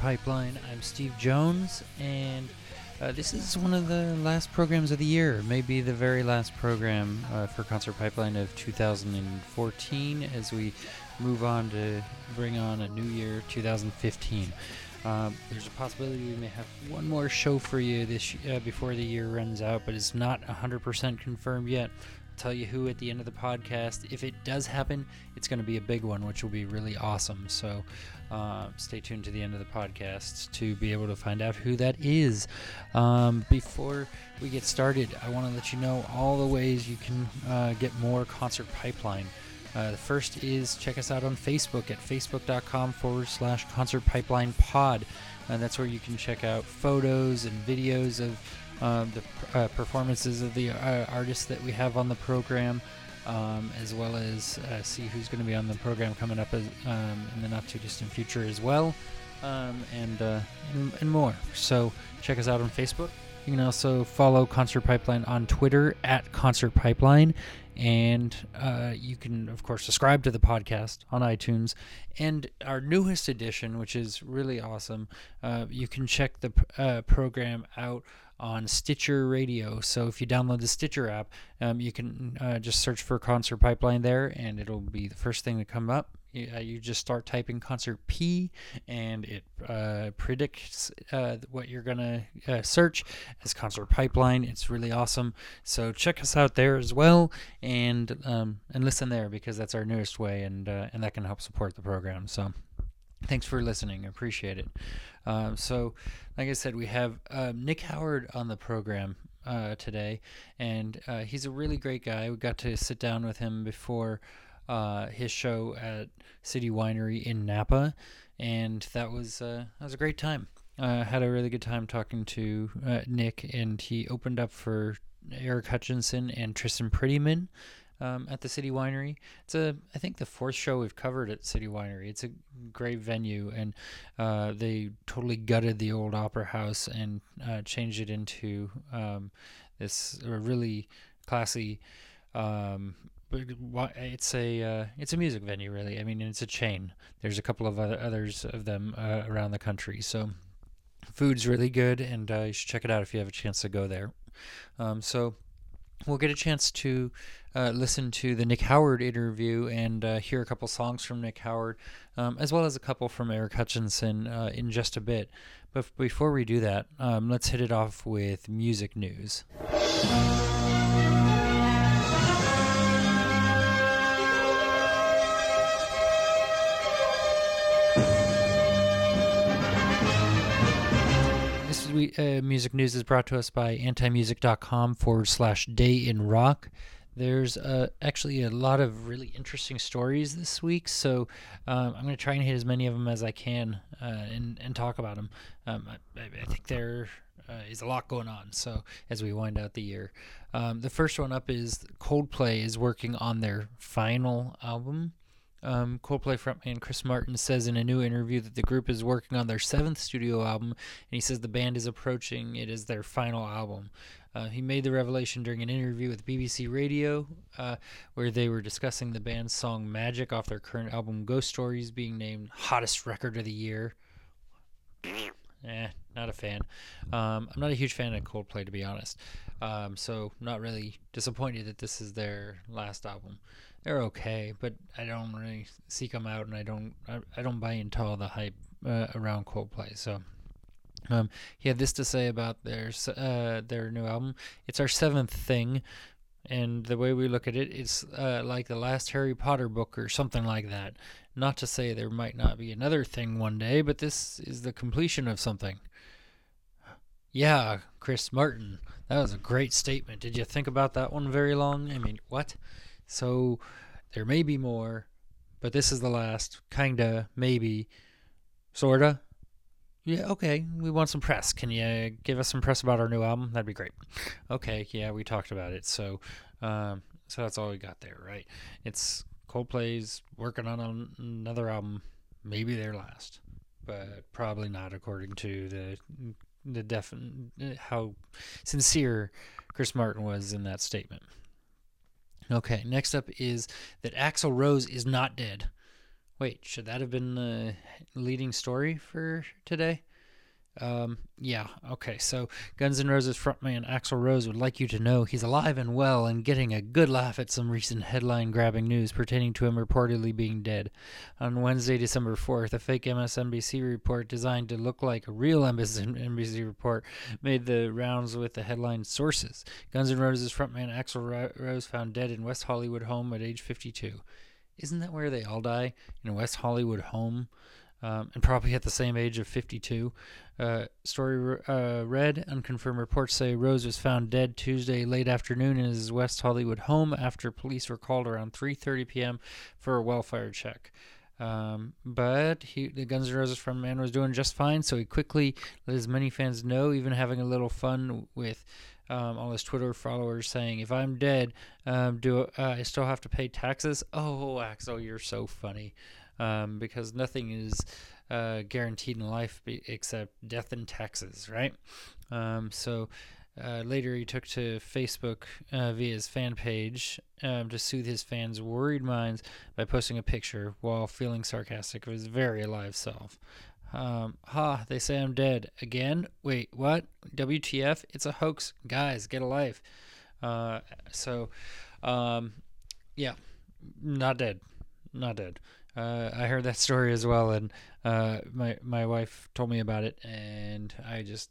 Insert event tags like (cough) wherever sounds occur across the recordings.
Pipeline. I'm Steve Jones, and uh, this is one of the last programs of the year, maybe the very last program uh, for Concert Pipeline of 2014 as we move on to bring on a new year, 2015. Um, there's a possibility we may have one more show for you this uh, before the year runs out, but it's not 100% confirmed yet I'll tell you who at the end of the podcast. If it does happen, it's going to be a big one, which will be really awesome. So uh, stay tuned to the end of the podcast to be able to find out who that is. Um, before we get started, I want to let you know all the ways you can uh, get more Concert Pipeline. Uh, the first is check us out on Facebook at facebook.com forward slash concert pipeline pod. And that's where you can check out photos and videos of um, the uh, performances of the uh, artists that we have on the program, um, as well as uh, see who's going to be on the program coming up as, um, in the not too distant future as well, um, and, uh, and, and more. So check us out on Facebook. You can also follow Concert Pipeline on Twitter at Concert Pipeline. And uh, you can, of course, subscribe to the podcast on iTunes. And our newest edition, which is really awesome, uh, you can check the uh, program out on Stitcher Radio. So if you download the Stitcher app, um, you can uh, just search for Concert Pipeline there, and it'll be the first thing to come up. You, uh, you just start typing Concert P, and it uh, predicts uh, what you're gonna uh, search as Concert Pipeline. It's really awesome. So check us out there as well, and um, and listen there because that's our newest way, and uh, and that can help support the program. So. Thanks for listening. Appreciate it. Um, so, like I said, we have uh, Nick Howard on the program uh, today, and he's a really great guy. We got to sit down with him before uh, his show at City Winery in Napa, and that was uh, that was a great time. I had a really good time talking to uh, Nick, and he opened up for Eric Hutchinson and Tristan Prettyman um, at the City Winery. It's a, I think, the fourth show we've covered at City Winery. It's a great venue, and uh, they totally gutted the old Opera House and uh, changed it into um, this really classy. Um, it's a uh, it's a music venue, really. I mean, it's a chain. There's a couple of other others of them uh, around the country, so food's really good, and uh, you should check it out if you have a chance to go there. Um, so we'll get a chance to uh, listen to the Nick Howard interview and uh, hear a couple songs from Nick Howard, um, as well as a couple from Eric Hutchinson uh, in just a bit. But before we do that, um, let's hit it off with music news. Uh, music news is brought to us by antimusic.com forward slash day in rock. There's uh, actually a lot of really interesting stories this week, so um, I'm going to try and hit as many of them as I can uh, and, and talk about them. Um, I, I, think there uh, is a lot going on, so as we wind out the year. Um, the first one up is Coldplay is working on their final album. Um, Coldplay frontman Chris Martin says in a new interview that the group is working on their seventh studio album, and he says the band is approaching it as their final album. Uh, he made the revelation during an interview with BBC Radio, uh, where they were discussing the band's song "Magic" off their current album "Ghost Stories" being named hottest record of the year. eh, not a fan. Um, I'm not a huge fan of Coldplay, to be honest. Um, so not really disappointed that this is their last album they're okay, but I don't really seek them out, and I don't I, I don't buy into all the hype uh, around Coldplay. So. Um, he had this to say about their uh, their new album. It's our seventh thing, and the way we look at it, it's uh, like the last Harry Potter book or something like that. Not to say there might not be another thing one day, but this is the completion of something. Yeah, Chris Martin, that was a great statement. Did you think about that one very long? I mean, what? So there may be more, but this is the last. Kinda, maybe, sorta. Yeah, okay. We want some press. Can you give us some press about our new album? That'd be great. Okay, yeah, we talked about it. So, um, so that's all we got there, right? It's Coldplay's working on another album, maybe their last, but probably not according to the the def how sincere Chris Martin was in that statement. Okay, next up is that Axl Rose is not dead. Wait, should that have been the leading story for today? Um, yeah, okay. So Guns N' Roses frontman Axl Rose would like you to know he's alive and well and getting a good laugh at some recent headline grabbing news pertaining to him reportedly being dead. On Wednesday, December 4th, a fake MSNBC report designed to look like a real MSNBC report made the rounds with the headline sources. Guns N' Roses frontman Axl Rose found dead in West Hollywood home at age 52. Isn't that where they all die? In a West Hollywood home? Um, and probably at the same age of 52. Uh, story uh, read: Unconfirmed reports say Rose was found dead Tuesday late afternoon in his West Hollywood home after police were called around 3:30 p.m. for a well-fire check. Um, but he, the Guns N' Roses frontman was doing just fine, so he quickly let as many fans know, even having a little fun with um, all his Twitter followers saying, "If I'm dead, um, do uh, I still have to pay taxes?" Oh, Axl, you're so funny, um, because nothing is uh, guaranteed in life be, except death and taxes, right? Um, so uh, later he took to Facebook uh, via his fan page um, to soothe his fans' worried minds by posting a picture while feeling sarcastic of his very alive self. Um, ha, they say I'm dead. Again? Wait, what? WTF? It's a hoax. Guys, get a life. Uh, so, um, yeah, not dead. Not dead. Uh, I heard that story as well, and uh, my my wife told me about it, and I just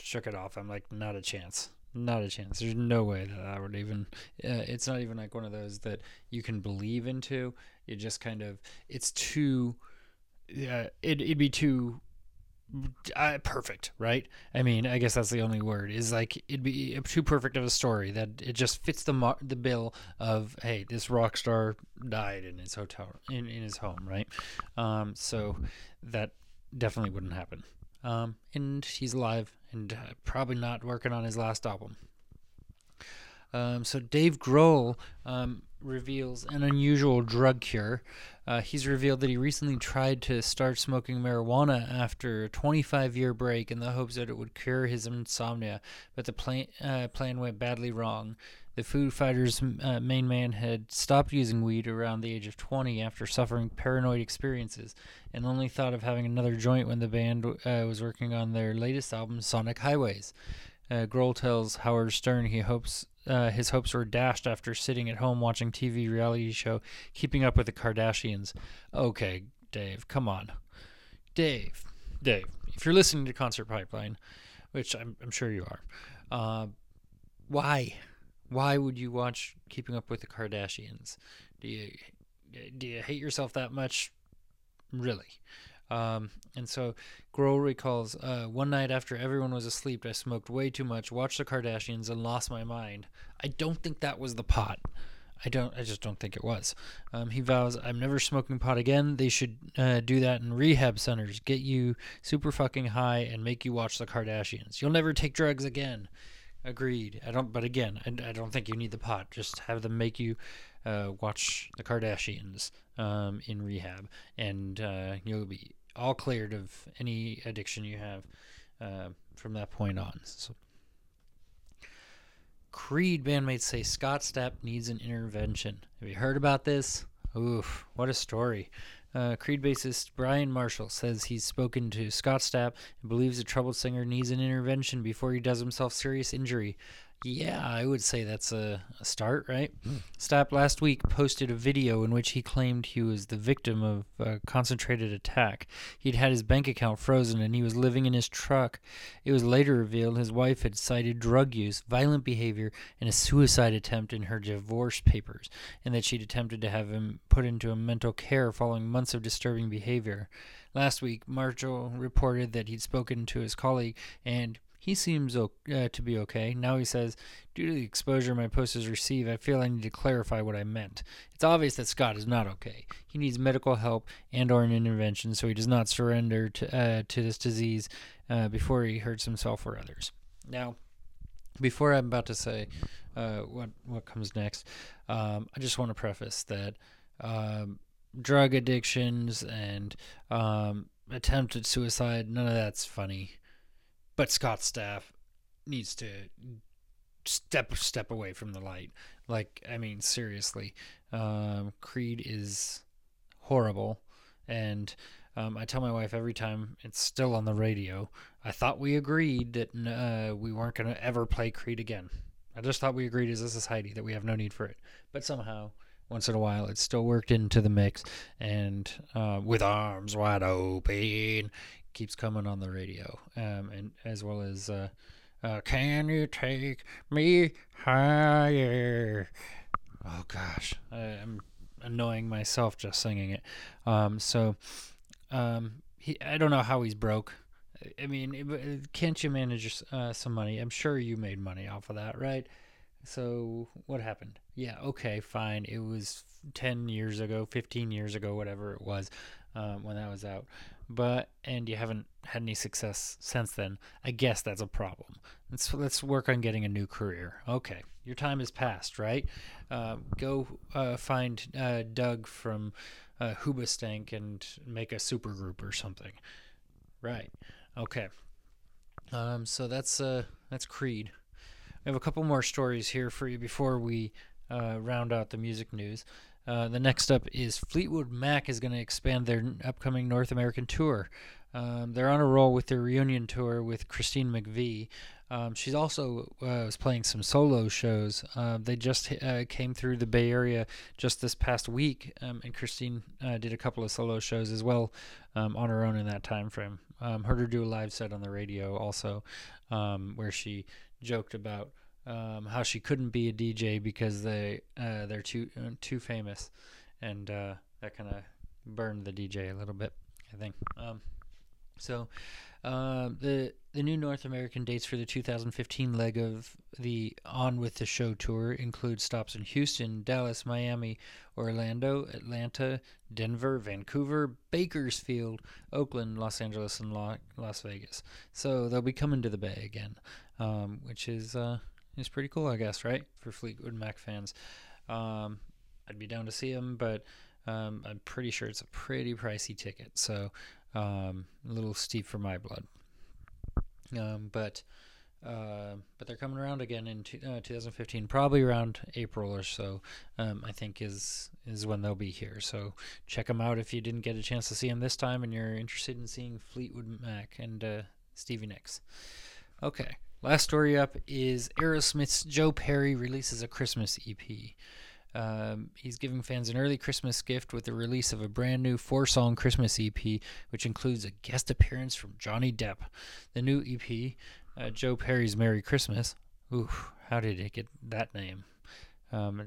shook it off. I'm like, not a chance, not a chance. There's no way that I would even. Uh, it's not even like one of those that you can believe into. It just kind of, it's too. Yeah, it, it'd be too uh, perfect, right? I mean, I guess that's the only word. Is like it'd be too perfect of a story that it just fits the the bill of hey, this rock star died in his hotel in, in his home, right? Um, so that definitely wouldn't happen. Um, and he's alive and uh, probably not working on his last album. Um, so Dave Grohl um, reveals an unusual drug cure. Uh, he's revealed that he recently tried to start smoking marijuana after a 25 year break in the hopes that it would cure his insomnia, but the plan, uh, plan went badly wrong. The Foo Fighters' uh, main man had stopped using weed around the age of 20 after suffering paranoid experiences and only thought of having another joint when the band uh, was working on their latest album, Sonic Highways. Uh, Grohl tells Howard Stern he hopes uh, his hopes were dashed after sitting at home watching TV reality show Keeping Up with the Kardashians. Okay, Dave, come on, Dave, Dave. If you're listening to Concert Pipeline, which I'm, I'm sure you are, uh, why, why would you watch Keeping Up with the Kardashians? Do you do you hate yourself that much? Really? Um, and so Grohl recalls uh, one night after everyone was asleep, I smoked way too much, watched the Kardashians, and lost my mind. I don't think that was the pot. I don't. I just don't think it was. Um, he vows, "I'm never smoking pot again. They should uh, do that in rehab centers. Get you super fucking high and make you watch the Kardashians. You'll never take drugs again." Agreed. I don't. But again, I, I don't think you need the pot. Just have them make you uh, watch the Kardashians um, in rehab, and uh, you'll be all cleared of any addiction you have uh, from that point on. So, Creed bandmates say Scott Stapp needs an intervention. Have you heard about this? Oof, what a story. Uh, Creed bassist Brian Marshall says he's spoken to Scott Stapp and believes the troubled singer needs an intervention before he does himself serious injury. Yeah, I would say that's a, a start, right? Mm. Stapp last week posted a video in which he claimed he was the victim of a concentrated attack. He'd had his bank account frozen and he was living in his truck. It was later revealed his wife had cited drug use, violent behavior, and a suicide attempt in her divorce papers, and that she'd attempted to have him put into a mental care following months of disturbing behavior. Last week, Marshall reported that he'd spoken to his colleague and he seems uh, to be okay. Now he says, Due to the exposure my posters receive, I feel I need to clarify what I meant. It's obvious that Scott is not okay. He needs medical help and or an intervention so he does not surrender to, uh, to this disease uh, before he hurts himself or others. Now, before I'm about to say uh, what, what comes next, um, I just want to preface that um, drug addictions and um, attempted suicide, none of that's funny but Scott Stapp needs to step step away from the light. Like, I mean, seriously, um, Creed is horrible. and um, I tell my wife every time it's still on the radio. I thought we agreed that uh, we weren't going to ever play Creed again. I just thought we agreed as a society that we have no need for it. But somehow, once in a while, it's still worked into the mix, and uh, with arms wide open, keeps coming on the radio, um, and as well as uh, uh, "Can you take me higher?" Oh gosh, I, am annoying myself just singing it. Um, so, um, he, I don't know how he's broke. I mean, can't you manage uh, some money? I'm sure you made money off of that, right? So what happened? Yeah, okay, fine. It was 10 years ago, 15 years ago, whatever it was um, when that was out. But and you haven't had any success since then. I guess that's a problem. Let's let's work on getting a new career. Okay, your time has passed, right? Uh, go uh, find uh, Doug from uh, Hoobastank and make a super group or something. Right. Okay. Um, so that's uh, that's Creed. We have a couple more stories here for you before we uh, round out the music news. Uh, the next up is Fleetwood Mac is going to expand their upcoming North American tour. Um, they're on a roll with their reunion tour with Christine McVie. Um, she's also uh, was playing some solo shows. Uh, they just uh, came through the Bay Area just this past week, um, and Christine uh, did a couple of solo shows as well um, on her own in that time frame. Um, heard her do a live set on the radio also, where she joked about um, how she couldn't be a DJ because they uh, they're too uh, too famous, and uh, that kind of burned the DJ a little bit, I think. Um, so uh, the the new North American dates for the 2015 leg of the On with the Show tour include stops in Houston, Dallas, Miami, Orlando, Atlanta, Denver, Vancouver, Bakersfield, Oakland, Los Angeles, and Las Vegas. So they'll be coming to the Bay again, um, which is is pretty cool, I guess, right? For Fleetwood Mac fans. Um, I'd be down to see them, but um, I'm pretty sure it's a pretty pricey ticket, so um, a little steep for my blood. Um, but uh, but they're coming around again in uh, 2015, probably around April or so. Um, I think is is when they'll be here. So check them out if you didn't get a chance to see them this time, and you're interested in seeing Fleetwood Mac and uh, Stevie Nicks. Okay, Last story up is Aerosmith's Joe Perry releases a Christmas EP. Um, he's giving fans an early Christmas gift with the release of a brand new four song Christmas EP, which includes a guest appearance from Johnny Depp. The new EP, uh, Joe Perry's Merry Christmas. Ooh, how did it get that name? Um,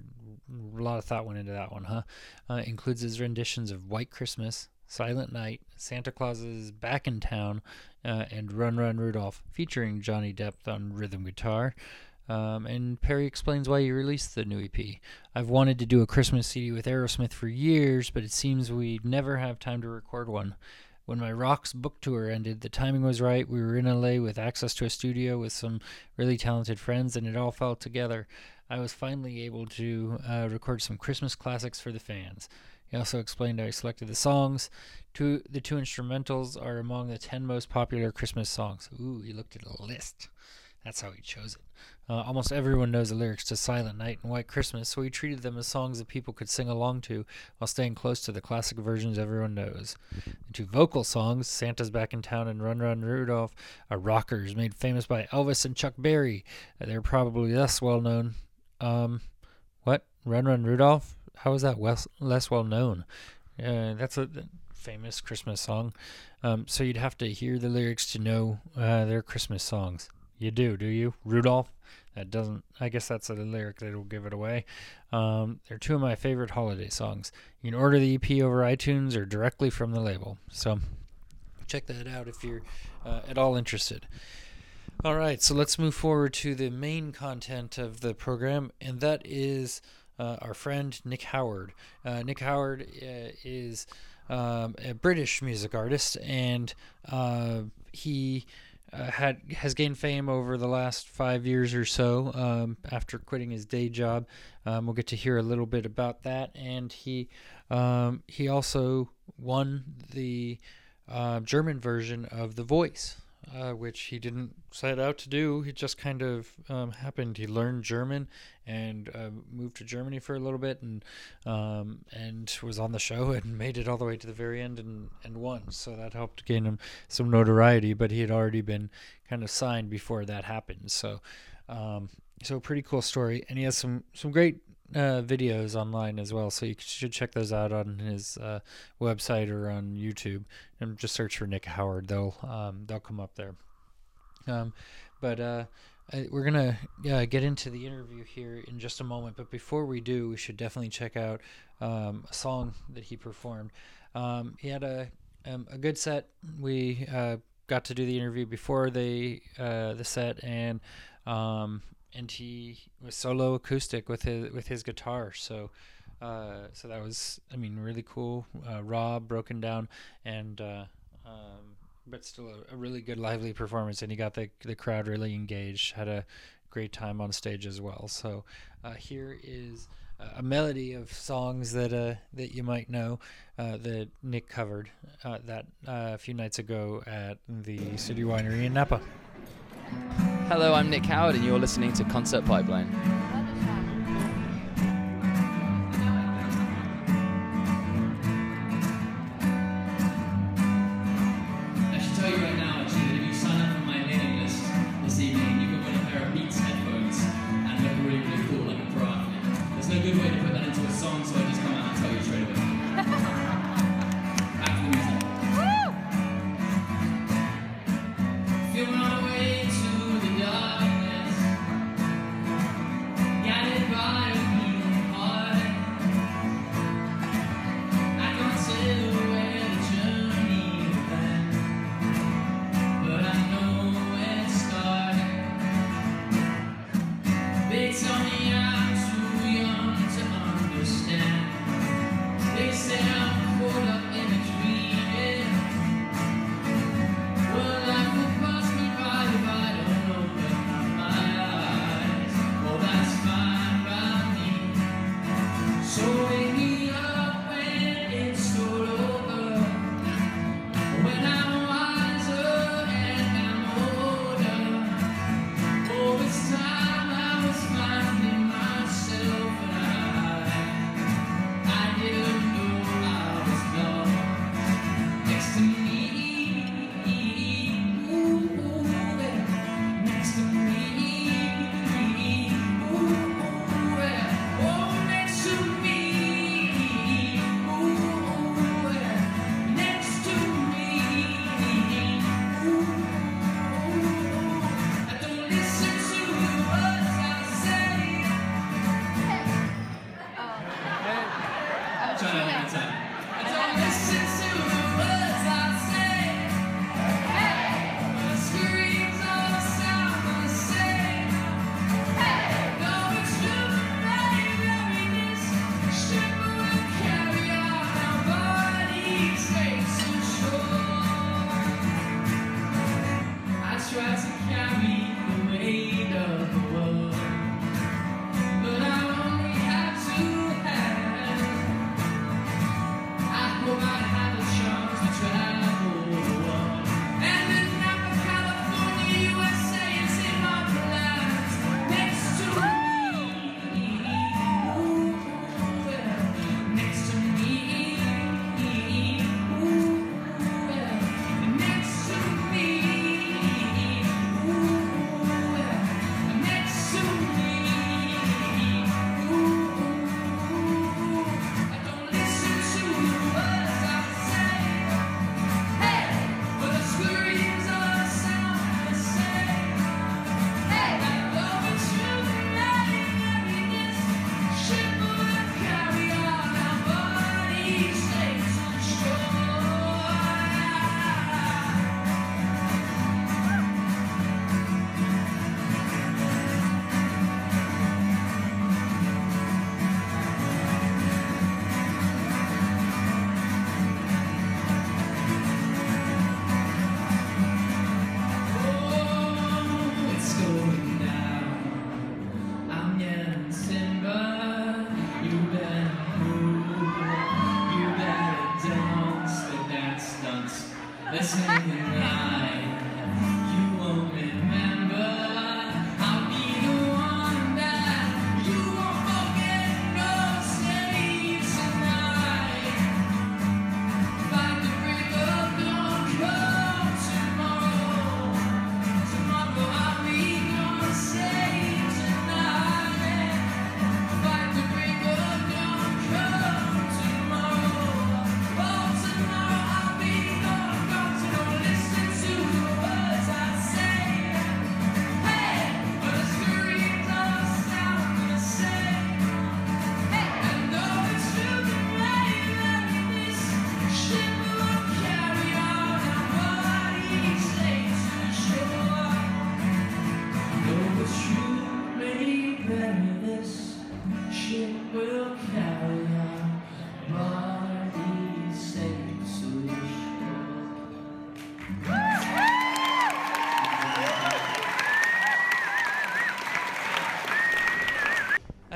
a lot of thought went into that one, huh? Uh, includes his renditions of White Christmas, Silent Night, Santa Claus is Back in Town, uh, and Run Run Rudolph, featuring Johnny Depp on rhythm guitar. Um, and Perry explains why he released the new EP. I've wanted to do a Christmas CD with Aerosmith for years, but it seems we'd never have time to record one. When my Rocks book tour ended, the timing was right. We were in LA with access to a studio with some really talented friends, and it all fell together. I was finally able to uh, record some Christmas classics for the fans. He also explained how he selected the songs. Two, the two instrumentals are among the 10 most popular Christmas songs. Ooh, he looked at a list. That's how he chose it. Uh, almost everyone knows the lyrics to Silent Night and White Christmas, so he treated them as songs that people could sing along to while staying close to the classic versions everyone knows. The two vocal songs, Santa's Back in Town and Run Run Rudolph, are rockers made famous by Elvis and Chuck Berry. They're probably less well known. Um, what? Run Run Rudolph? How is that less, less well known? Uh, that's a famous Christmas song. Um, so you'd have to hear the lyrics to know uh, their Christmas songs. You do, do you? Rudolph? That doesn't, I guess that's a lyric that will give it away. Um, they're two of my favorite holiday songs. You can order the EP over iTunes or directly from the label. So check that out if you're uh, at all interested. All right, so let's move forward to the main content of the program, and that is uh, our friend Nick Howard. Uh, Nick Howard uh, is um, a British music artist, and uh, he uh, had has gained fame over the last five years or so um, after quitting his day job. Um, we'll get to hear a little bit about that, and he um, he also won the German version of The Voice. Uh, which he didn't set out to do. It just kind of um, happened. He learned German and uh, moved to Germany for a little bit, and um, and was on the show (laughs) and made it all the way to the very end and and won. So that helped gain him some notoriety. But he had already been kind of signed before that happened. So um, so pretty cool story, and he has some some great uh, videos online as well, so you should check those out on his uh, website or on YouTube, and just search for Nick Howard. They'll um, they'll come up there. Um, but uh, I, we're gonna get into the interview here in just a moment. But before we do, we should definitely check out um, a song that he performed. Um, he had a um, a good set. We uh, got to do the interview before the uh, the set, and um, and he was solo acoustic with his with his guitar. So uh, so that was I mean really cool, uh, raw, broken down, and uh, um, but still a, a, really good lively performance. And he got the the crowd really engaged. Had a great time on stage as well. So uh, here is a melody of songs that uh, that you might know uh, that Nick covered uh, that uh, a few nights ago at the City Winery in Napa. Hello, I'm Nick Howard, and you're listening to Concert Pipeline.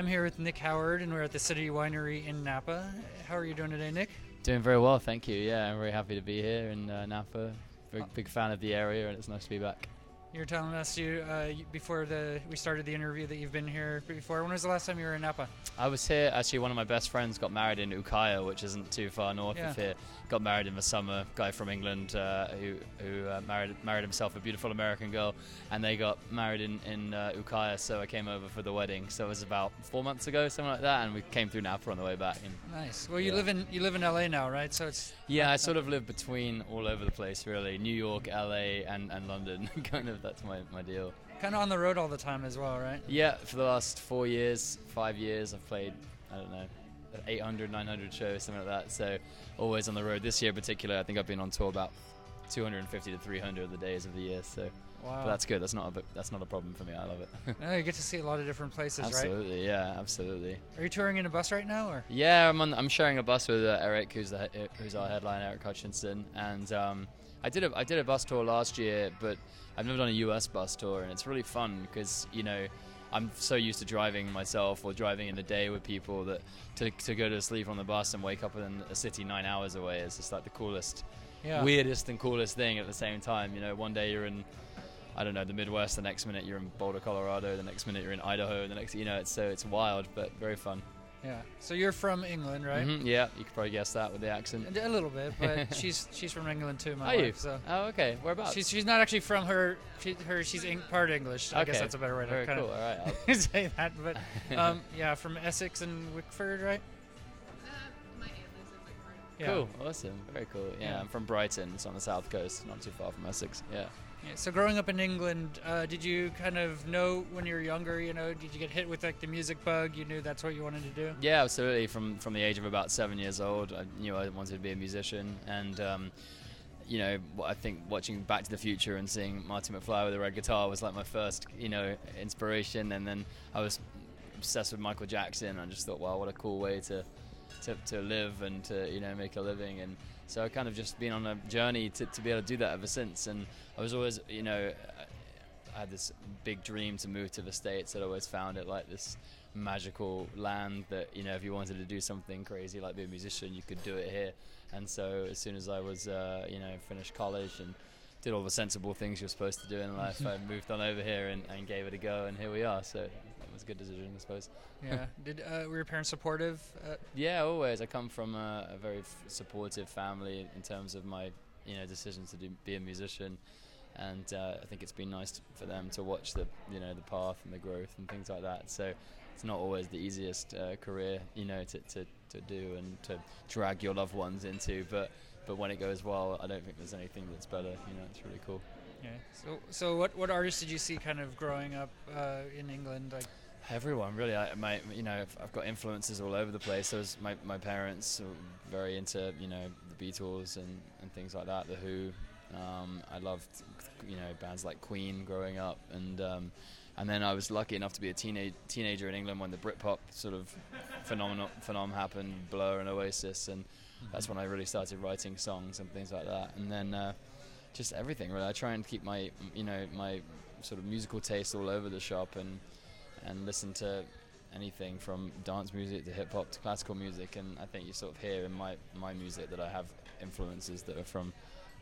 Here with Nick Howard, and we're at the City Winery in Napa. How are you doing today, Nick? Doing very well, thank you. Yeah, I'm very happy to be here in uh, Napa. Very big fan of the area, and it's nice to be back. You're telling us you uh, before the we started the interview that you've been here before. When was the last time you were in Napa? I was here. Actually, one of my best friends got married in Ukiah, which isn't too far north Yeah. of here. Got married in the summer. Guy from England uh, who who uh, married married himself a beautiful American girl, and they got married in in uh, Ukiah. So I came over for the wedding. So it was about four months ago, something like that, and we came through Napa on the way back. And Nice. Well, you Yeah. live in you live in LA now, right? So it's yeah, I sort of live between all over the place, really. New York, LA, and, and London. (laughs) kind of that's my, my deal. kind of on the road all the time as well, right? Yeah, for the last four years, five years, I've played, I don't know, 800, 900 shows, something like that. So always on the road. This year in particular, I think I've been on tour about 250 to 300 of the days of the year. So Wow. but that's good. That's not a that's not a problem for me. I love it. (laughs) No, you get to see a lot of different places, right? absolutely, yeah, absolutely. Are you touring in a bus right now, or? Yeah, I'm on, I'm sharing a bus with uh, Eric, who's the who's our headline, Eric Hutchinson, and um, I did a I did a bus tour last year, but I've never done a US bus tour, and it's really fun because you know. I'm so used to driving myself or driving in the day with people that to, to go to sleep on the bus and wake up in a city nine hours away is just like the coolest, Yeah. weirdest and coolest thing at the same time. You know, one day you're in, I don't know, the Midwest, the next minute you're in Boulder, Colorado, the next minute you're in Idaho, the next, you know, it's so it's wild but very fun. Yeah. So you're from England, right? Mhm, yeah, you could probably guess that with the accent. A little bit, but (laughs) she's she's from England too, my Are wife. you? So Oh, okay. Whereabouts? she's she's not actually from her. She, her she's Eng- part English. Okay. I guess that's a better way to Very kind cool. All right. (laughs) I'll- of say that. But um, (laughs) yeah, from Essex and Wickford, right? Uh, my aunt lives in Wickford. Yeah. Cool. Awesome. Very cool. Yeah, Yeah. I'm from Brighton. It's on the south coast, not too far from Essex. Yeah. Yeah, so growing up in England, uh, did you kind of know when you were younger? You know, did you get hit with like the music bug? You knew that's what you wanted to do. Yeah, absolutely. From from the age of about seven years old, I knew I wanted to be a musician, and um, you know, I think watching Back to the Future and seeing Marty McFly with a red guitar was like my first, you know, inspiration. And then I was obsessed with Michael Jackson. I just thought, wow, what a cool way to to, to live and to you know make a living. And so I kind of just been on a journey to, to be able to do that ever since. And I was always, you know, I had this big dream to move to the states. I'd always found it like this magical land that you know if you wanted to do something crazy like be a musician, you could do it here. And so as soon as I was, uh, you know, finished college and did all the sensible things you're supposed to do in life, I (laughs) moved on over here and, and gave it a go, and here we are. So was a good decision, I suppose. Yeah. (laughs) Did uh, were your parents supportive? Uh, Yeah, always. I come from a, a very f- supportive family in terms of my, you know, decision to do, be a musician, and uh, I think it's been nice for them to watch the, you know, the path and the growth and things like that. So it's not always the easiest uh, career, you know, to, to, to do and to drag your loved ones into, but but when it goes well, I don't think there's anything that's better. You know, it's really cool. yeah. So so what what artists did you see kind of growing up uh, in England? Like Everyone really. I, my, you know, I've, I've got influences all over the place. My, my parents were very into, you know, the Beatles and, and things like that. The Who. Um, I loved, you know, bands like Queen growing up, and um, and then I was lucky enough to be a teenage teenager in England when the Britpop sort of phenomenon phenom happened, Blur and Oasis, and that's when I really started writing songs and things like that. And then uh, just everything really. I try and keep my, you know, my sort of musical taste all over the shop and and listen to anything from dance music to hip hop to classical music. And I think you sort of hear in my my music that I have influences that are from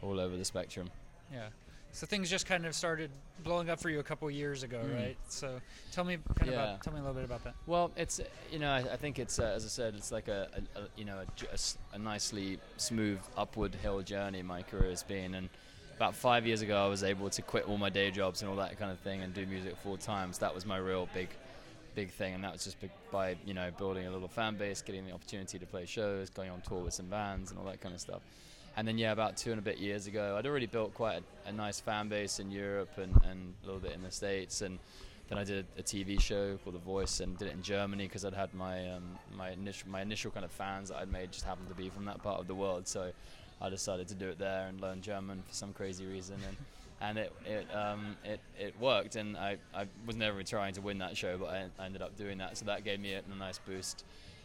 all over the spectrum. yeah. So things just kind of started blowing up for you a couple years ago, Mm. right? So tell me kind of about, tell me a little bit about that. Well, it's you know I, I think it's uh, as I said it's like a, a, a you know a, j- a s- a nicely smooth upward hill journey my career has been and about five years ago I was able to quit all my day jobs and all that kind of thing and do music full time. So that was my real big big thing. And that was just by you know building a little fan base getting the opportunity to play shows going on tour with some bands and all that kind of stuff. And then yeah about two and a bit years ago I'd already built quite a, a nice fan base in Europe and, and a little bit in the States. And then I did a TV show called The Voice and did it in Germany because I'd had my um, my initial my initial kind of fans that I'd made just happened to be from that part of the world. So I decided to do it there and learn German for some crazy reason and and it it um, it, it worked and I, I was never trying to win that show but I, I ended up doing that so that gave me a, a nice boost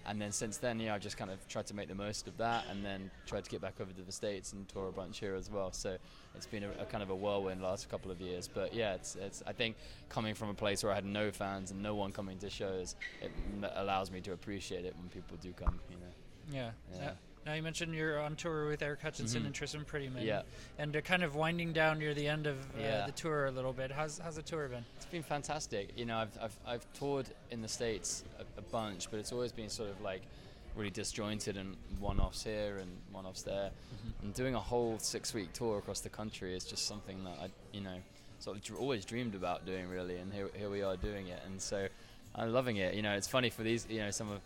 and then since then, yeah, I've just kind of tried to make the most of that, and then tried to get back over to the states and tour a bunch here as well. So it's been a, a kind of a whirlwind last couple of years. But yeah, it's it's I think coming from a place where I had no fans and no one coming to shows, it m- allows me to appreciate it when people do come. You know. Yeah. Yeah. Now you mentioned you're on tour with Eric Hutchinson Mhm. and Tristan Prettyman. Yeah. And uh, kind of winding down near the end of uh, Yeah. the tour a little bit. How's how's the tour been? It's been fantastic. You know, I've, I've, I've toured in the States a, a bunch, but it's always been sort of like really disjointed and one offs here and one offs there. And doing a whole six week tour across the country is just something that I, you know, sort of dr- always dreamed about doing really. And here, here we are doing it. And so I'm loving it. You know, it's funny for these, you know, some of,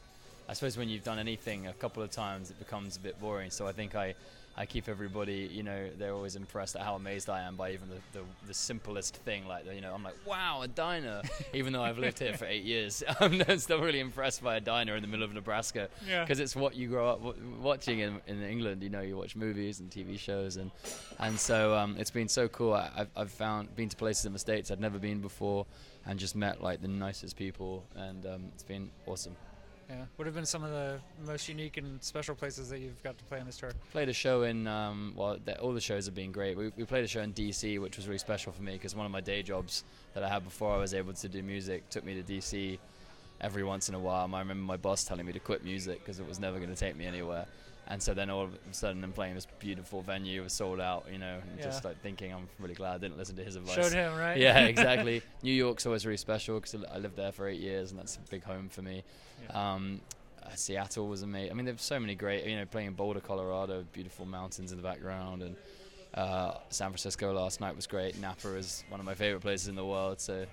I suppose when you've done anything a couple of times, it becomes a bit boring. So I think I, I keep everybody, you know, they're always impressed at how amazed I am by even the, the, the simplest thing. Like, you know, I'm like, wow, a diner. (laughs) even though I've lived here for eight years, (laughs) I'm still really impressed by a diner in the middle of Nebraska Yeah. because it's what you grow up w- watching in, in England. You know, you watch movies and TV shows, and and so um, it's been so cool. I, I've, I've found been to places in the states I'd never been before, and just met like the nicest people, and um, it's been awesome. Yeah. What have been some of the most unique and special places that you've got to play on this tour? Played a show in um, well, the, all the shows have been great. We, we played a show in DC, which was really special for me because one of my day jobs that I had before I was able to do music took me to DC every once in a while. I remember my boss telling me to quit music because it was never going to take me anywhere. And so then all of a sudden I'm playing this beautiful venue, it was sold out, you know, and just like thinking I'm really glad I didn't listen to his advice. Showed him, right? Yeah, (laughs) exactly. New York's always really special because I lived there for eight years, and that's a big home for me. Yeah. Um, uh, Seattle was amazing. I mean, there's so many great. You know, playing in Boulder, Colorado, beautiful mountains in the background, and uh, San Francisco last night was great. Napa is one of my favorite places in the world, so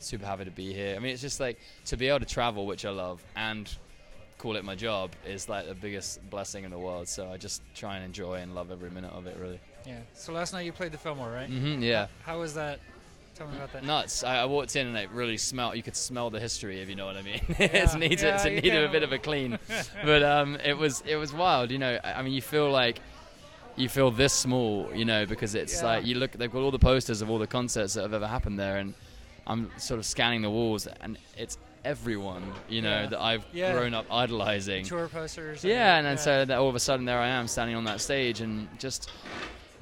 super happy to be here. I mean, it's just like to be able to travel, which I love, and call it my job is like the biggest blessing in the world. So I just try and enjoy and love every minute of it, really. Yeah. So last night you played the Fillmore, right? hmm yeah. How was that? Tell me about that. nuts. I, I walked in and it really smelled. You could smell the history, if you know what I mean. (laughs) it's Yeah. needed. Yeah, it's needed a bit of a clean, (laughs) but um, it was it was wild. You know, I I mean, you feel like you feel this small, you know, because it's Yeah. like you look. They've got all the posters of all the concerts that have ever happened there, and I'm sort of scanning the walls, and it's everyone, you know, Yeah. that I've Yeah. grown up idolizing. Tour posters. Yeah, and then so that all of a sudden there I am standing on that stage and just,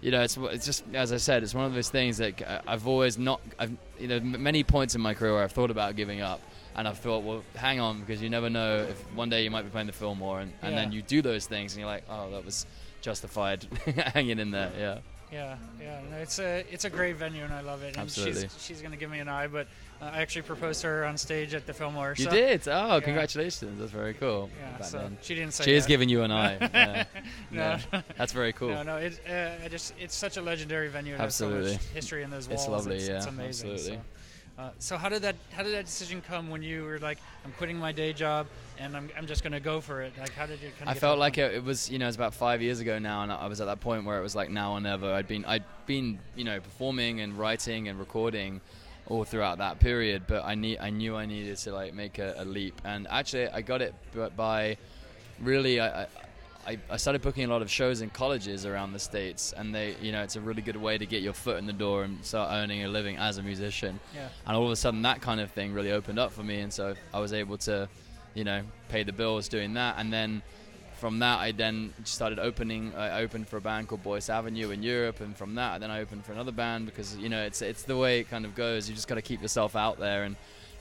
you know, it's it's just as I said, it's one of those things that uh, I've always not, I've you know, many points in my career where I've thought about giving up, and I've thought, well, hang on, because you never know if one day you might be playing the Fillmore, and, and then you do those things, and you're like, oh, that was justified, (laughs) hanging in there, yeah. Yeah, yeah. No, it's a it's a great venue and I love it. And Absolutely. She's, she's gonna give me an eye, but uh, I actually proposed to her on stage at the Fillmore. You so, did? Oh, congratulations! That's very cool. Yeah. So she didn't say. She is giving you an eye. (laughs) Yeah. No, Yeah. That's very cool. no, no. It, uh, I just it's such a legendary venue. So Absolutely. much history in those walls. It's lovely, It's, yeah, it's amazing. absolutely. So. Uh, so how did that how did that decision come when you were like I'm quitting my day job and I'm, I'm just gonna go for it like how did you kind of I felt like it, it was, you know, it was about five years ago now, and I was at that point where it was like now or never. I'd been, I'd been, you know, performing and writing and recording all throughout that period, but I need, I knew I needed to like make a, a leap, and actually I got it by really, I, I, I- I started booking a lot of shows in colleges around the states, and they, you know, it's a really good way to get your foot in the door and start earning a living as a musician. Yeah. And all of a sudden that kind of thing really opened up for me and so i was able to you know pay the bills doing that. And then from that i then started opening i opened for a band called boyce avenue in europe and from that then i opened for another band because you know it's it's the way it kind of goes. You just got to keep yourself out there and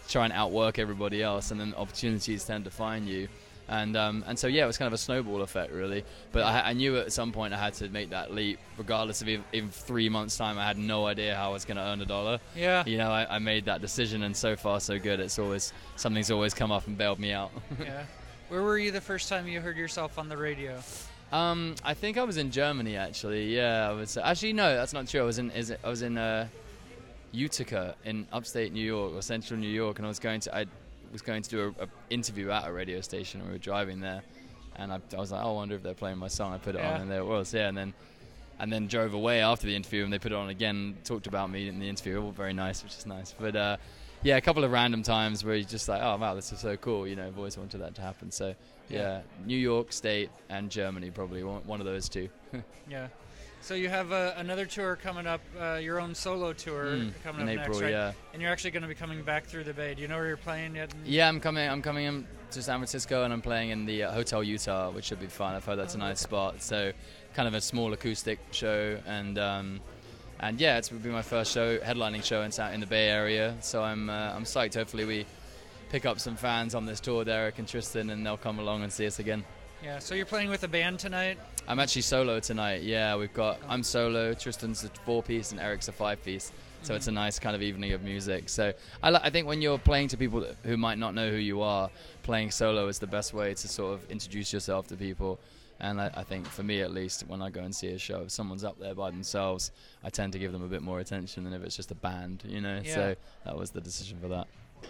try and outwork everybody else and then opportunities tend to find you and um, and so yeah, it was kind of a snowball effect really. But I, I knew at some point I had to make that leap, regardless of if in three months' time I had no idea how I was going to earn a dollar yeah you know, I, I made that decision, and so far so good. It's always something's always come up and bailed me out. (laughs) yeah where were you the first time you heard yourself on the radio um, I think I was in Germany actually. Yeah, I was. Actually, no, that's not true. I was in. Is it, I was in uh, Utica in upstate New York or central New York, and I was going to. I was going to do a, a interview at a radio station. and We were driving there, and I, I was like, oh, I wonder if they're playing my song. I put it Yeah. on, and there it was. Yeah, and then. And then drove away after the interview, and they put it on again. Talked about me in the interview, all very nice, which is nice. But uh, yeah, a couple of random times where you're just like, oh wow, this is so cool. You know, I've always wanted that to happen. So Yeah. yeah, New York State and Germany probably one, one of those two. (laughs) Yeah. So you have uh, another tour coming up, uh, your own solo tour Mm, coming in up April, next, right? yeah. And you're actually going to be coming back through the Bay. Do you know where you're playing yet? Yeah, I'm coming. I'm coming in to San Francisco, and I'm playing in the uh, Hotel Utah, which should be fun. I've heard that's a Oh, nice spot. So, kind of a small acoustic show, and um, and yeah, it's will be my first show, headlining show in in the Bay Area. So I'm uh, I'm psyched. Hopefully we pick up some fans on this tour, Derek and Tristan, and they'll come along and see us again. Yeah. So you're playing with a band tonight. I'm actually solo tonight. Yeah, we've got I'm solo, Tristan's a four piece, and Eric's a five piece. So it's a nice kind of evening of music. So I, li- I think when you're playing to people who might not know who you are, playing solo is the best way to sort of introduce yourself to people. And I, I think for me at least, when I go and see a show, if someone's up there by themselves, I tend to give them a bit more attention than if it's just a band, you know. Yeah. So that was the decision for that.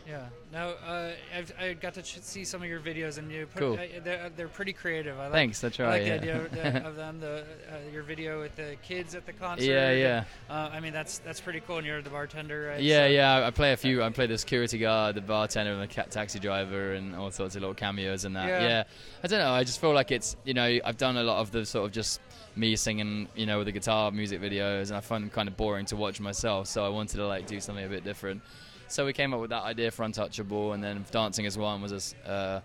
Yeah. Now uh, I've, I got to ch- see some of your videos, and you put, Cool. uh, they're, they're pretty creative. I like, Thanks, That's right. I like yeah. the idea of, the, (laughs) of them. The uh, your video with the kids at the concert. yeah, yeah. Uh, I mean that's that's pretty cool. And you're the bartender, right? Yeah, So- yeah. I- play a few. I play the security guard, the bartender, and the ca- taxi driver, and all sorts of little cameos and that. Yeah. Yeah. I don't know. I just feel like it's you know I've done a lot of the sort of just me singing you know with the guitar music videos, and I find them kind of boring to watch myself. So I wanted to like do something a bit different. So we came up with that idea for Untouchable, and then Dancing as One was a uh,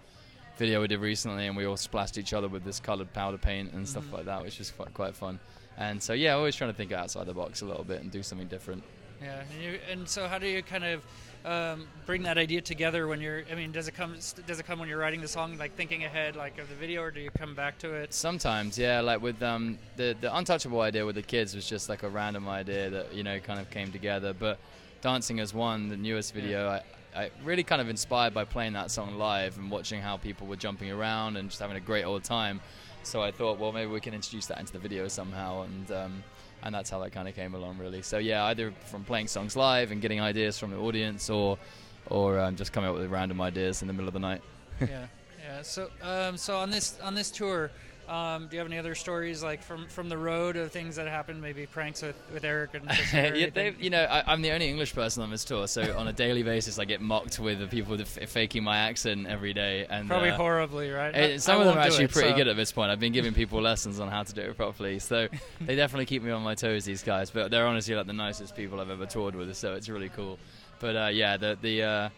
video we did recently, and we all splashed each other with this coloured powder paint and stuff Mhm. like that, which was quite quite fun. And so yeah, always trying to think outside the box a little bit and do something different. Yeah, and, you, and so how do you kind of um, bring that idea together when you're? I mean, does it come? Does it come when you're writing the song, like thinking ahead, like of the video, or do you come back to it? Sometimes, yeah. Like with um, the the untouchable idea with the kids was just like a random idea that you know kind of came together. But dancing as one, the newest video, I, I really kind of inspired by playing that song live and watching how people were jumping around and just having a great old time. So I thought, well, maybe we can introduce that into the video somehow, and um, and that's how that kind of came along, really. So yeah, either from playing songs live and getting ideas from the audience, or or um, just coming up with random ideas in the middle of the night. yeah, yeah. So, um, so on this on this tour, um, do you have any other stories like from from the road of things that happened? Maybe pranks with, with Eric and (laughs) yeah, they, you know, I, I'm the only English person on this tour, so on a daily basis, I get mocked with the people f- faking my accent every day, and Probably uh, horribly, right? eh, I- some I of them are actually it, pretty so- good at this point. I've been giving people lessons on how to do it properly, so (laughs) they definitely keep me on my toes. These guys, but they're honestly like the nicest people I've ever toured with, so it's really cool. But uh, yeah, the the uh,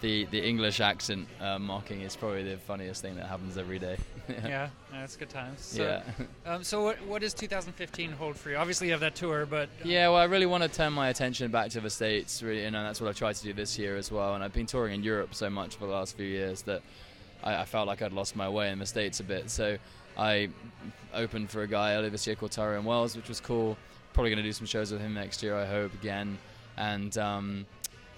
the the English accent uh, mocking is probably the funniest thing that happens every day. (laughs) Yeah, yeah, it's good times. So, yeah. (laughs) Um, so what what does 2015 hold for you? Obviously, you have that tour, but uh, Yeah, well, I really want to turn my attention back to the states, really, and that's what I've tried to do this year as well. And I've been touring in Europe so much for the last few years that I, I felt like I'd lost my way in the states a bit. So I opened for a guy earlier this year called Tyrone Wells, which was cool. Probably going to do some shows with him next year, I hope again. And um,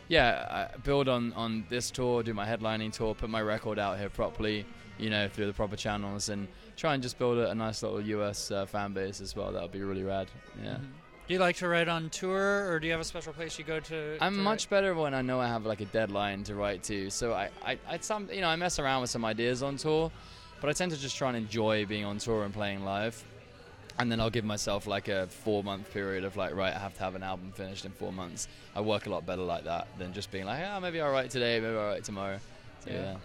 yeah, I build on on this tour, do my headlining tour, put my record out here properly, you know, through the proper channels, and try and just build a, a nice little US uh, fan base as well. That would be really rad. Yeah. Mhm. Do you like to write on tour, or do you have a special place you go to? I'm to much better when I know I have like a deadline to write to. So I, I, I some, you know, I mess around with some ideas on tour, but I tend to just try and enjoy being on tour and playing live. And then I'll give myself like a four month period of like, right, I have to have an album finished in four months. I work a lot better like that than just being like, oh, maybe I'll write today, maybe I'll write tomorrow. So, Yeah. yeah.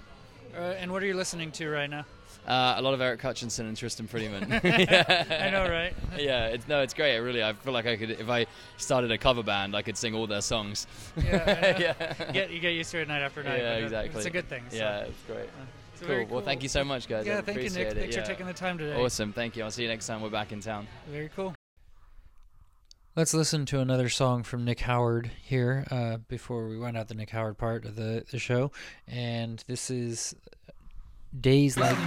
Uh, and what are you listening to right now? Uh, a lot of Eric Hutchinson and Tristan Prettyman. (laughs) (laughs) I know, right? (laughs) yeah, it's no, it's great. I really, I feel like I could, if I started a cover band, I could sing all their songs. Yeah, yeah. Get you get used to it night after night. Yeah, exactly. It's a good thing. So. Yeah, it's great. So Cool. very Well, thank you so much, guys. Yeah, I thank you, Nick. it. Thanks yeah. for taking the time today. Awesome. Thank you. I'll see you next time we're back in town. Very cool. Let's listen to another song from Nick Howard here uh, before we wind out the Nick Howard part of the, the show. And this is Days Like.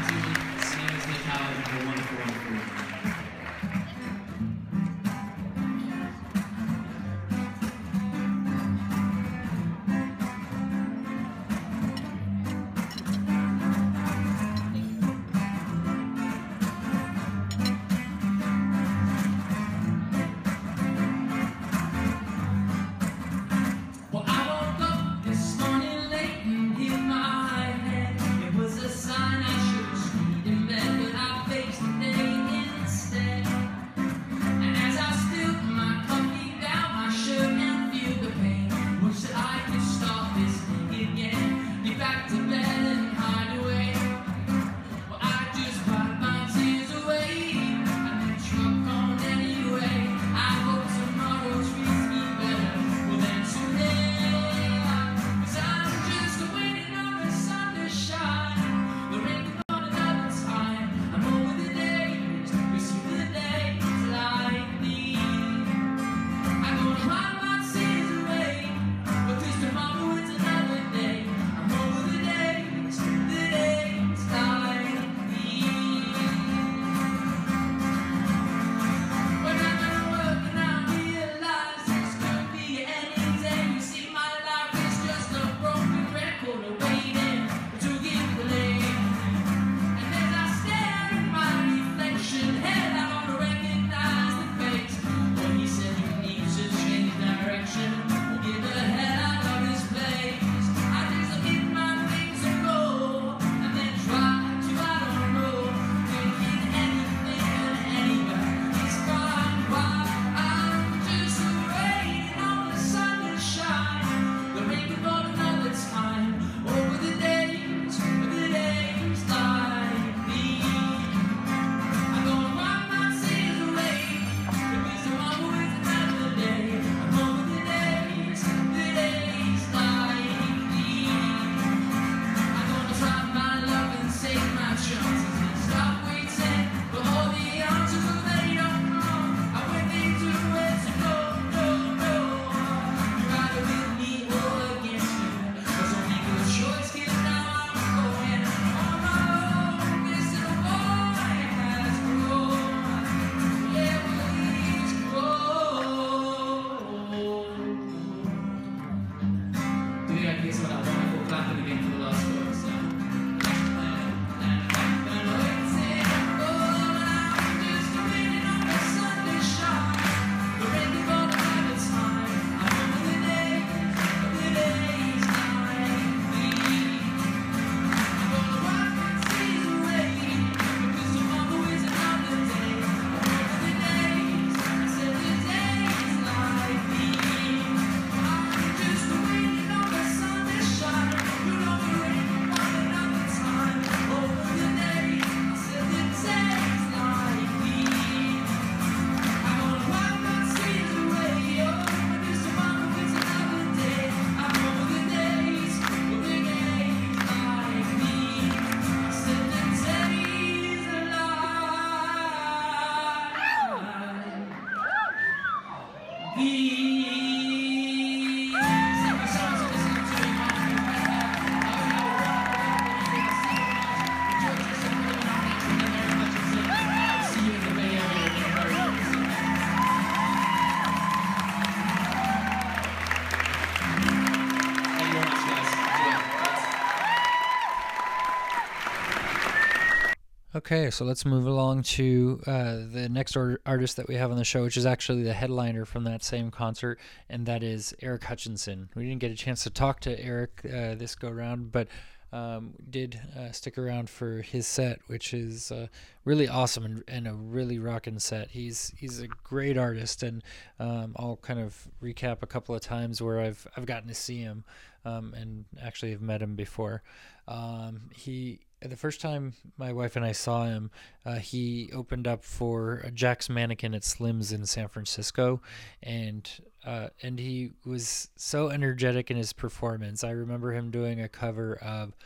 Okay, so let's move along to uh, the next or- artist that we have on the show, which is actually the headliner from that same concert, and that is Eric Hutchinson. We didn't get a chance to talk to Eric uh, this go round, but um, did uh, stick around for his set, which is uh, really awesome and, and a really rocking set. He's he's a great artist, and um, I'll kind of recap a couple of times where I've I've gotten to see him, um, and actually have met him before. Um, he the first time my wife and I saw him, uh, he opened up for Jack's Mannequin at Slim's in San Francisco, and uh, and he was so energetic in his performance. I remember him doing a cover of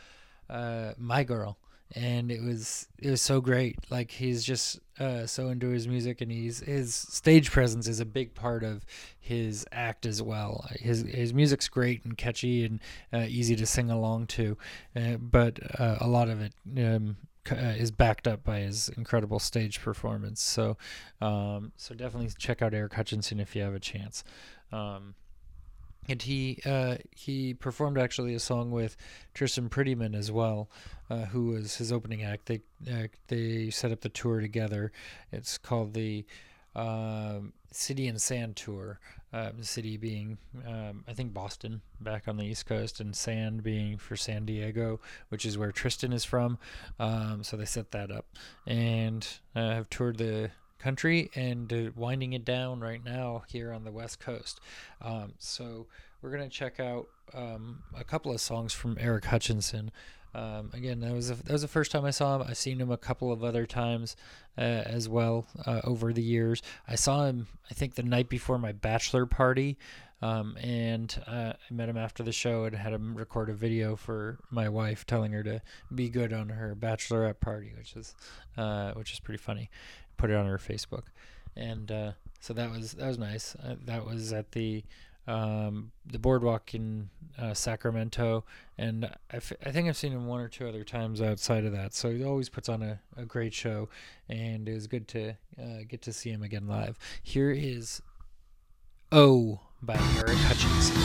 uh, "My Girl," and it was it was so great. Like he's just uh, so into his music, and he's his stage presence is a big part of his act as well. His his music's great and catchy and uh, easy to sing along to, uh, but uh, a lot of it. Um, uh, is backed up by his incredible stage performance. So, um, so definitely check out Eric Hutchinson if you have a chance. Um, and he uh, he performed actually a song with Tristan Prettyman as well, uh, who was his opening act. They uh, they set up the tour together. It's called the um, City and Sand Tour. Um, city being um, I think Boston back on the East Coast, and Sand being for San Diego, which is where Tristan is from. Um, so they set that up and uh, have toured the country and winding it down right now here on the West Coast. Um, so we're gonna check out um, a couple of songs from Eric Hutchinson. Um, again, that was a, that was the first time I saw him. I've seen him a couple of other times uh, as well uh, over the years. I saw him, I think, the night before my bachelor party, um, and uh, I met him after the show and had him record a video for my wife, telling her to be good on her bachelorette party, which is uh, which is pretty funny. Put it on her Facebook, and uh, so that was that was nice. Uh, that was at the um, the boardwalk in uh, Sacramento, and I, f- I think I've seen him one or two other times outside of that. So he always puts on a, a great show, and it was good to uh, get to see him again live. Here is "Oh" by Eric Hutchinson.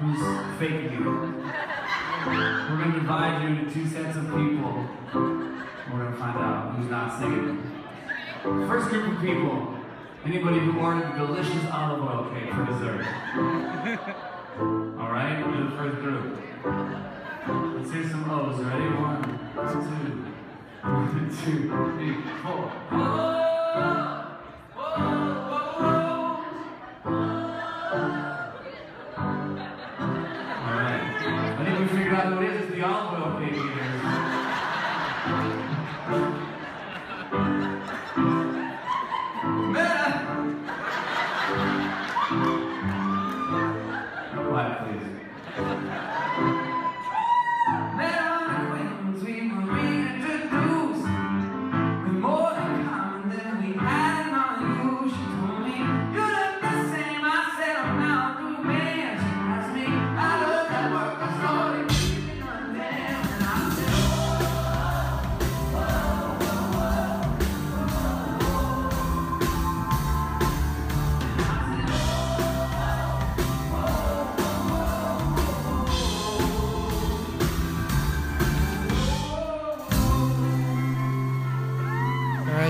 Who's faking you. We're gonna divide you into two sets of people. We're gonna find out who's not singing. First group of people. Anybody who ordered delicious olive oil cake for dessert. All right, you're the first group. Let's hear some O's. Ready? One, two, (laughs) one, two, three, four. All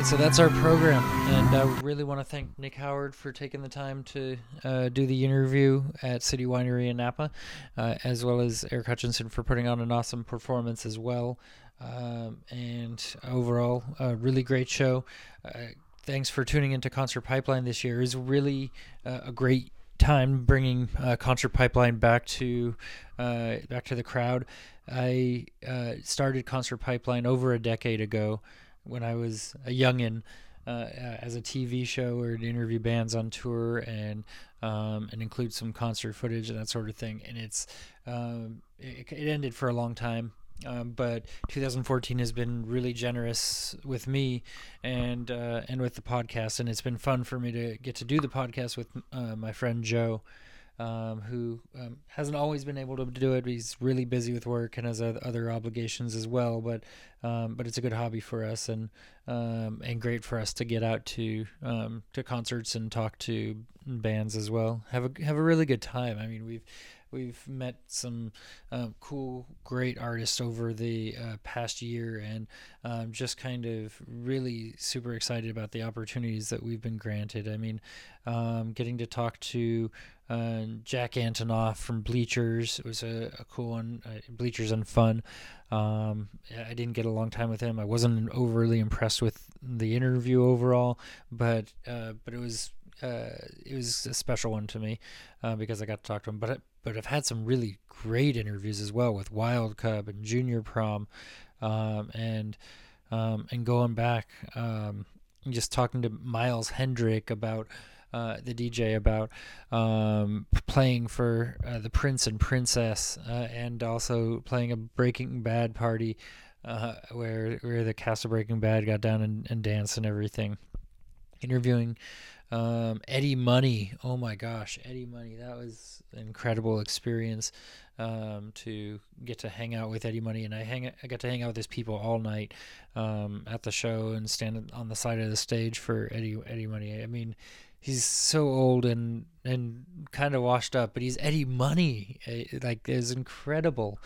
right, so that's our program, and I really want to thank Nick Howard for taking the time to uh, do the interview at City Winery in Napa, uh, as well as Eric Hutchinson for putting on an awesome performance as well. Um, and overall, a really great show. Uh, thanks for tuning into Concert Pipeline this year. Is really uh, a great time bringing uh, Concert Pipeline back to uh, back to the crowd. I uh, started Concert Pipeline over a decade ago when I was a youngin. Uh, as a TV show or to interview bands on tour and um, and include some concert footage and that sort of thing. And it's um, it, it ended for a long time, um, but 2014 has been really generous with me and uh, and with the podcast, and it's been fun for me to get to do the podcast with uh, my friend Joe. Um, who um, hasn't always been able to do it. He's really busy with work and has other obligations as well. But um, but it's a good hobby for us and um, and great for us to get out to um, to concerts and talk to bands as well. Have a have a really good time. I mean, we've we've met some um, cool, great artists over the uh, past year, and um, just kind of really super excited about the opportunities that we've been granted. I mean, um, getting to talk to uh, Jack Antonoff from Bleachers was a, a cool one. Uh, Bleachers and Fun. Um, I didn't get a long time with him. I wasn't overly impressed with the interview overall, but uh, but it was uh, it was a special one to me uh, because I got to talk to him. But but I've had some really great interviews as well with Wild Cub and Junior Prom, um, and um, and going back, um, just talking to Miles Hendrick about. Uh, the DJ about um, playing for uh, the Prince and Princess, uh, and also playing a Breaking Bad party, uh, where where the cast of Breaking Bad got down and, and danced and everything. Interviewing um, Eddie Money. Oh my gosh, Eddie Money. That was an incredible experience um, to get to hang out with Eddie Money, and I hang I got to hang out with his people all night um, at the show and stand on the side of the stage for Eddie Eddie Money. I mean, he's so old and and kind of washed up, but he's Eddie Money. Eh, Like, is incredible,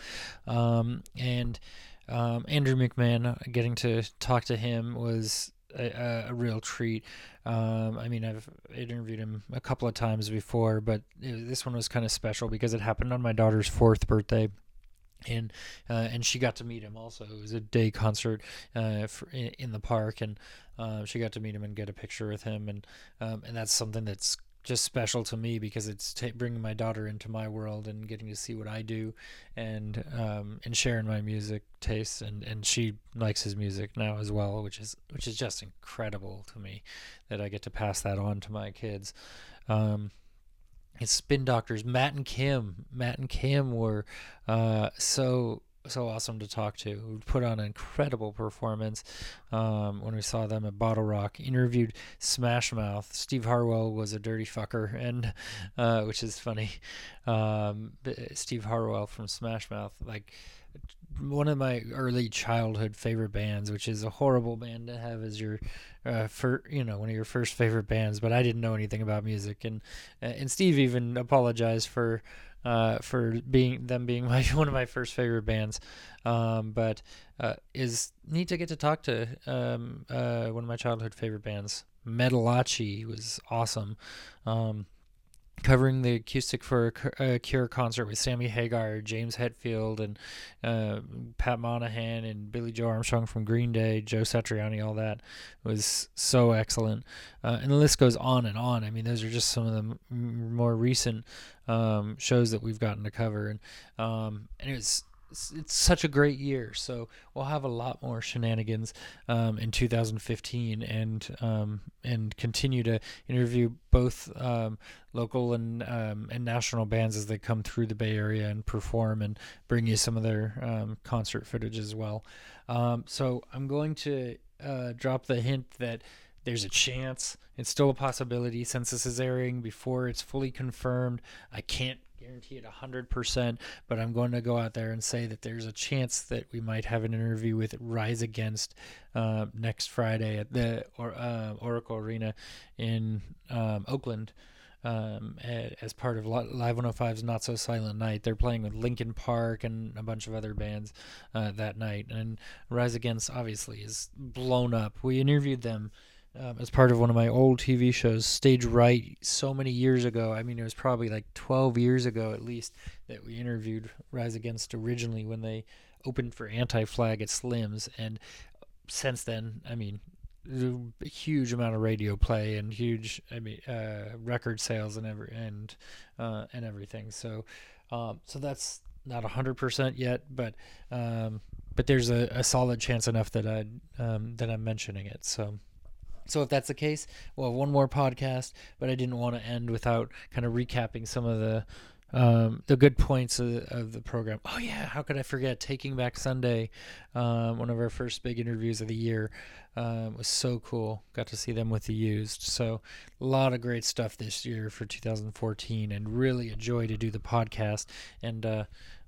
um, and. Um, Andrew McMahon, getting to talk to him was a, a, real treat. Um, I mean, I've interviewed him a couple of times before, but this one was kind of special because it happened on my daughter's fourth birthday. And uh, and she got to meet him also. It was a day concert uh, for, in, in the park, and uh, she got to meet him and get a picture with him, and um, and that's something that's just special to me because it's ta bringing my daughter into my world and getting to see what I do, and um, and sharing my music tastes, and, and she likes his music now as well, which is which is just incredible to me that I get to pass that on to my kids. Um, it's Spin Doctors, Matt and Kim. Matt and Kim were uh, so so awesome to talk to. We put on an incredible performance um, when we saw them at Bottle Rock. Interviewed Smash Mouth. Steve Harwell was a dirty fucker, and (laughs) uh, which is funny. Um, Steve Harwell from Smash Mouth, like one of my early childhood favorite bands, which is a horrible band to have as your uh, for you know one of your first favorite bands. But I didn't know anything about music, and uh, and Steve even apologized for uh, for being them being (laughs) my one of my first favorite bands. Um, but uh, is neat to get to talk to um, uh, one of my childhood favorite bands. Metalachi was awesome. Um, covering the acoustic for a Cure concert with Sammy Hagar, James Hetfield, and uh, Pat Monahan, and Billie Joe Armstrong from Green Day, Joe Satriani, all that was so excellent. Uh, and the list goes on and on. I mean, those are just some of the m- more recent um, shows that we've gotten to cover, and um, and it was it's, such a great year. So we'll have a lot more shenanigans um, in 2015, and um, and continue to interview both um, local and um, and national bands as they come through the Bay Area and perform, and bring you some of their um, concert footage as well. Um, so I'm going to uh, drop the hint that there's a chance. It's still a possibility since this is airing before it's fully confirmed. I can't guarantee it 100%, but I'm going to go out there and say that there's a chance that we might have an interview with Rise Against uh, next Friday at the or, uh, Oracle Arena in um, Oakland. Um, as part of Live 105's Not So Silent Night. They're playing with Linkin Park and a bunch of other bands uh, that night. And Rise Against obviously is blown up. We interviewed them um, as part of one of my old TV shows, Stage Right, so many years ago. I mean, it was probably like 12 years ago at least that we interviewed Rise Against originally when they opened for Anti Flag at Slim's. And since then, I mean, a huge amount of radio play and huge, I mean, uh, record sales and every and uh, and everything. So, um, so that's not hundred percent yet, but um, but there's a, a solid chance enough that I um, that I'm mentioning it. So. So if that's the case, we'll have one more podcast, but I didn't want to end without kind of recapping some of the um, the good points of, of, the program. Oh yeah, how could I forget Taking Back Sunday, um, one of our first big interviews of the year. Um, was so cool. Got to see them with the used. So a lot of great stuff this year for 2014, and really a joy to do the podcast. And uh,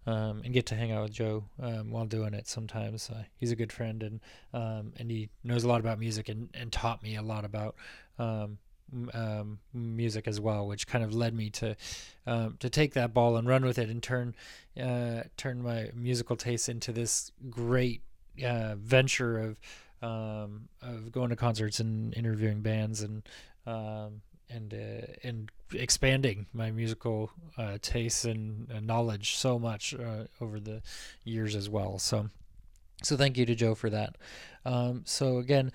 um, and get to hang out with Joe um, while doing it sometimes. Uh, he's a good friend and um, and he knows a lot about music and, and taught me a lot about um, um, music as well, which kind of led me to um, to take that ball and run with it and turn uh, turn my musical taste into this great uh, venture of of going to concerts and interviewing bands and and uh, and expanding my musical uh, tastes and, and, knowledge so much uh, over the years as well. So, so thank you to Joe for that. Um, so again,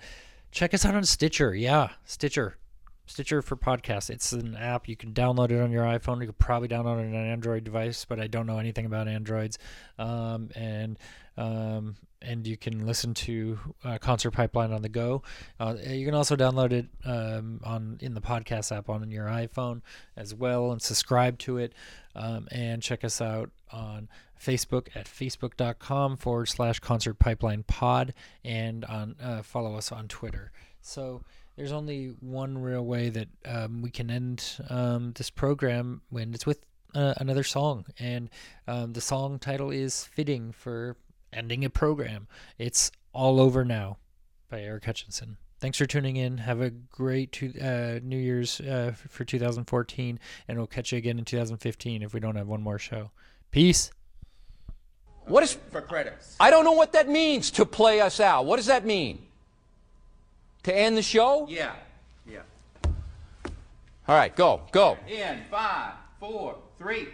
check us out on Stitcher. Yeah, Stitcher. Stitcher for podcasts. It's an app. You can download it on your iPhone. You could probably download it on an Android device, but I don't know anything about Androids. Um, and um, and you can listen to uh, Concert Pipeline on the go. Uh, you can also download it um, on in the podcast app on your iPhone as well, and subscribe to it. Um, and check us out on Facebook at facebook.com forward slash Concert Pipeline Pod, and on uh, follow us on Twitter. So there's only one real way that um, we can end um, this program when it's with uh, another song, and um, the song title is fitting for ending a program. It's all over now by Eric Hutchinson. Thanks for tuning in. Have a great two, uh, New Year's uh, for 2014, and we'll catch you again in 2015 if we don't have one more show. Peace. What is for credits? I don't know what that means to play us out. What does that mean? To end the show? Yeah. Yeah. All right, go, go. In five, four, three.